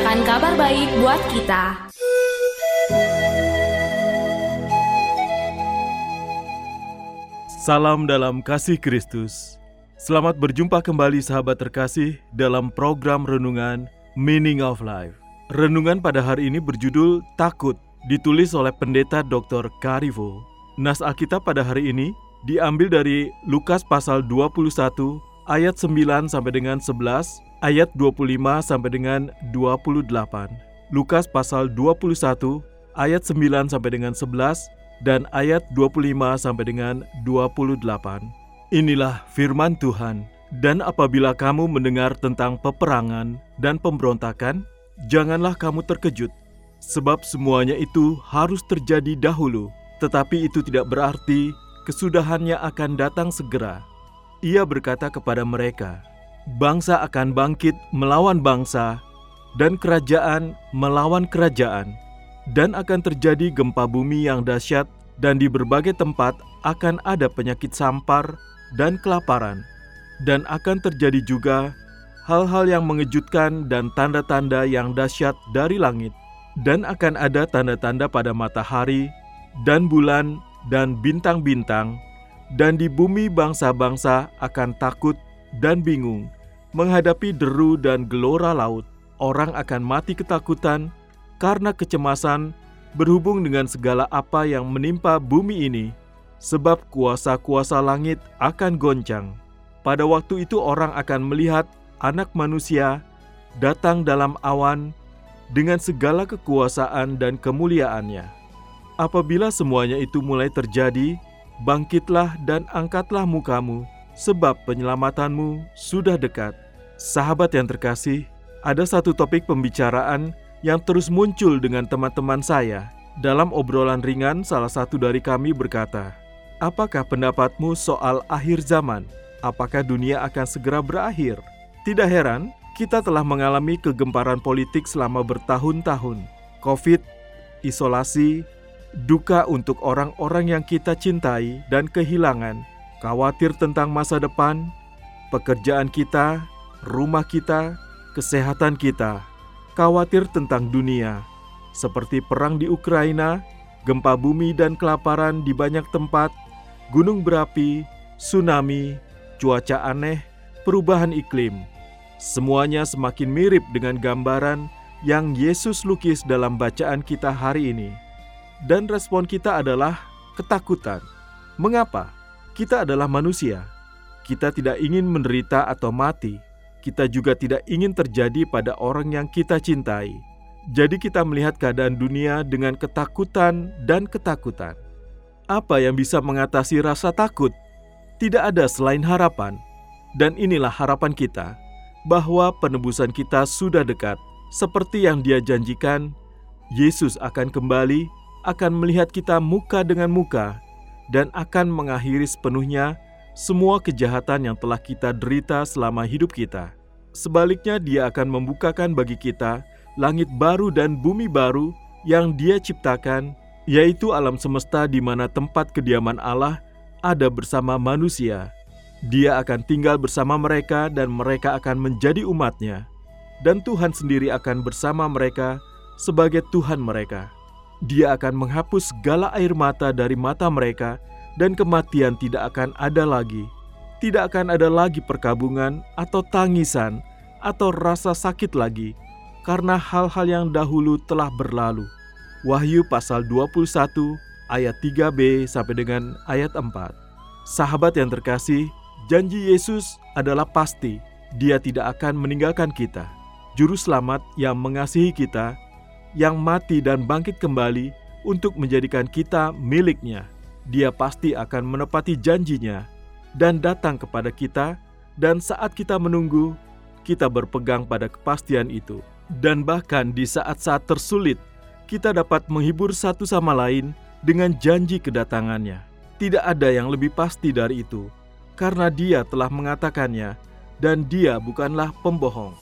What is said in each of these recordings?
Memberitakan kabar baik buat kita Salam dalam kasih Kristus. Selamat berjumpa kembali sahabat terkasih dalam program renungan Meaning of Life. Renungan pada hari ini berjudul Takut, ditulis oleh pendeta Dr. Karivo. Nas Alkitab pada hari ini diambil dari Lukas pasal 21 ayat 9 sampai dengan 11, ayat 25 sampai dengan 28. Lukas pasal 21 ayat 9 sampai dengan 11 dan ayat 25 sampai dengan 28. Inilah firman Tuhan. Dan apabila kamu mendengar tentang peperangan dan pemberontakan, janganlah kamu terkejut, sebab semuanya itu harus terjadi dahulu, tetapi itu tidak berarti kesudahannya akan datang segera. Ia berkata kepada mereka, "Bangsa akan bangkit melawan bangsa, dan kerajaan melawan kerajaan." dan akan terjadi gempa bumi yang dahsyat dan di berbagai tempat akan ada penyakit sampar dan kelaparan dan akan terjadi juga hal-hal yang mengejutkan dan tanda-tanda yang dahsyat dari langit dan akan ada tanda-tanda pada matahari dan bulan dan bintang-bintang dan di bumi bangsa-bangsa akan takut dan bingung menghadapi deru dan gelora laut orang akan mati ketakutan karena kecemasan berhubung dengan segala apa yang menimpa bumi ini, sebab kuasa-kuasa langit akan goncang. Pada waktu itu, orang akan melihat Anak Manusia datang dalam awan dengan segala kekuasaan dan kemuliaannya. Apabila semuanya itu mulai terjadi, bangkitlah dan angkatlah mukamu, sebab penyelamatanmu sudah dekat. Sahabat yang terkasih, ada satu topik pembicaraan yang terus muncul dengan teman-teman saya. Dalam obrolan ringan, salah satu dari kami berkata, "Apakah pendapatmu soal akhir zaman? Apakah dunia akan segera berakhir?" Tidak heran, kita telah mengalami kegemparan politik selama bertahun-tahun. Covid, isolasi, duka untuk orang-orang yang kita cintai dan kehilangan, khawatir tentang masa depan, pekerjaan kita, rumah kita, kesehatan kita, khawatir tentang dunia, seperti perang di Ukraina, gempa bumi dan kelaparan di banyak tempat, gunung berapi, tsunami, cuaca aneh, perubahan iklim. Semuanya semakin mirip dengan gambaran yang Yesus lukis dalam bacaan kita hari ini. Dan respon kita adalah ketakutan. Mengapa? Kita adalah manusia. Kita tidak ingin menderita atau mati kita juga tidak ingin terjadi pada orang yang kita cintai. Jadi, kita melihat keadaan dunia dengan ketakutan dan ketakutan. Apa yang bisa mengatasi rasa takut? Tidak ada selain harapan, dan inilah harapan kita bahwa penebusan kita sudah dekat, seperti yang Dia janjikan. Yesus akan kembali, akan melihat kita muka dengan muka, dan akan mengakhiri sepenuhnya semua kejahatan yang telah kita derita selama hidup kita. Sebaliknya, Dia akan membukakan bagi kita langit baru dan bumi baru yang Dia ciptakan, yaitu alam semesta di mana tempat kediaman Allah ada bersama manusia. Dia akan tinggal bersama mereka, dan mereka akan menjadi umatnya, dan Tuhan sendiri akan bersama mereka sebagai Tuhan mereka. Dia akan menghapus segala air mata dari mata mereka, dan kematian tidak akan ada lagi. Tidak akan ada lagi perkabungan atau tangisan atau rasa sakit lagi, karena hal-hal yang dahulu telah berlalu. Wahyu pasal 21 ayat 3b sampai dengan ayat 4. Sahabat yang terkasih, janji Yesus adalah pasti. Dia tidak akan meninggalkan kita. Juru selamat yang mengasihi kita yang mati dan bangkit kembali untuk menjadikan kita miliknya. Dia pasti akan menepati janjinya dan datang kepada kita dan saat kita menunggu, kita berpegang pada kepastian itu. Dan bahkan di saat-saat tersulit, kita dapat menghibur satu sama lain dengan janji kedatangannya. Tidak ada yang lebih pasti dari itu, karena dia telah mengatakannya dan dia bukanlah pembohong.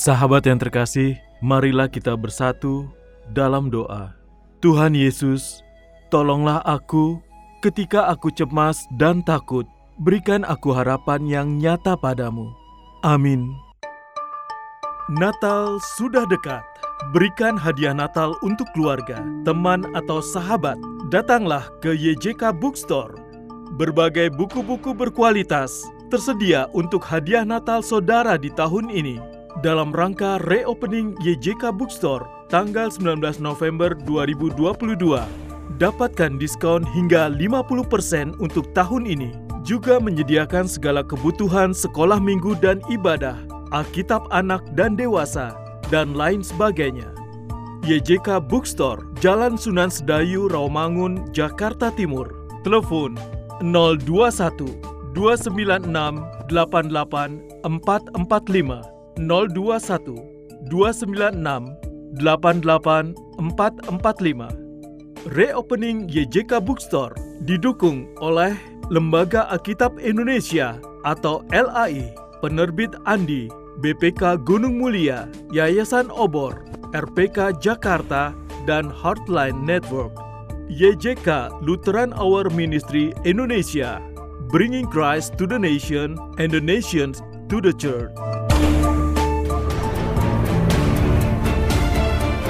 Sahabat yang terkasih, marilah kita bersatu dalam doa. Tuhan Yesus, tolonglah aku ketika aku cemas dan takut. Berikan aku harapan yang nyata padamu. Amin. Natal sudah dekat. Berikan hadiah Natal untuk keluarga, teman, atau sahabat. Datanglah ke YJK Bookstore. Berbagai buku-buku berkualitas tersedia untuk hadiah Natal saudara di tahun ini dalam rangka reopening YJK Bookstore tanggal 19 November 2022. Dapatkan diskon hingga 50% untuk tahun ini. Juga menyediakan segala kebutuhan sekolah minggu dan ibadah, Alkitab anak dan dewasa, dan lain sebagainya. YJK Bookstore, Jalan Sunan Sedayu, Rawamangun, Jakarta Timur. Telepon 021 296 88 445 021 296 88 445. Reopening YJK Bookstore didukung oleh Lembaga Alkitab Indonesia atau LAI, Penerbit Andi, BPK Gunung Mulia, Yayasan Obor, RPK Jakarta, dan Heartline Network. YJK Lutheran Hour Ministry Indonesia, bringing Christ to the nation and the nations to the church.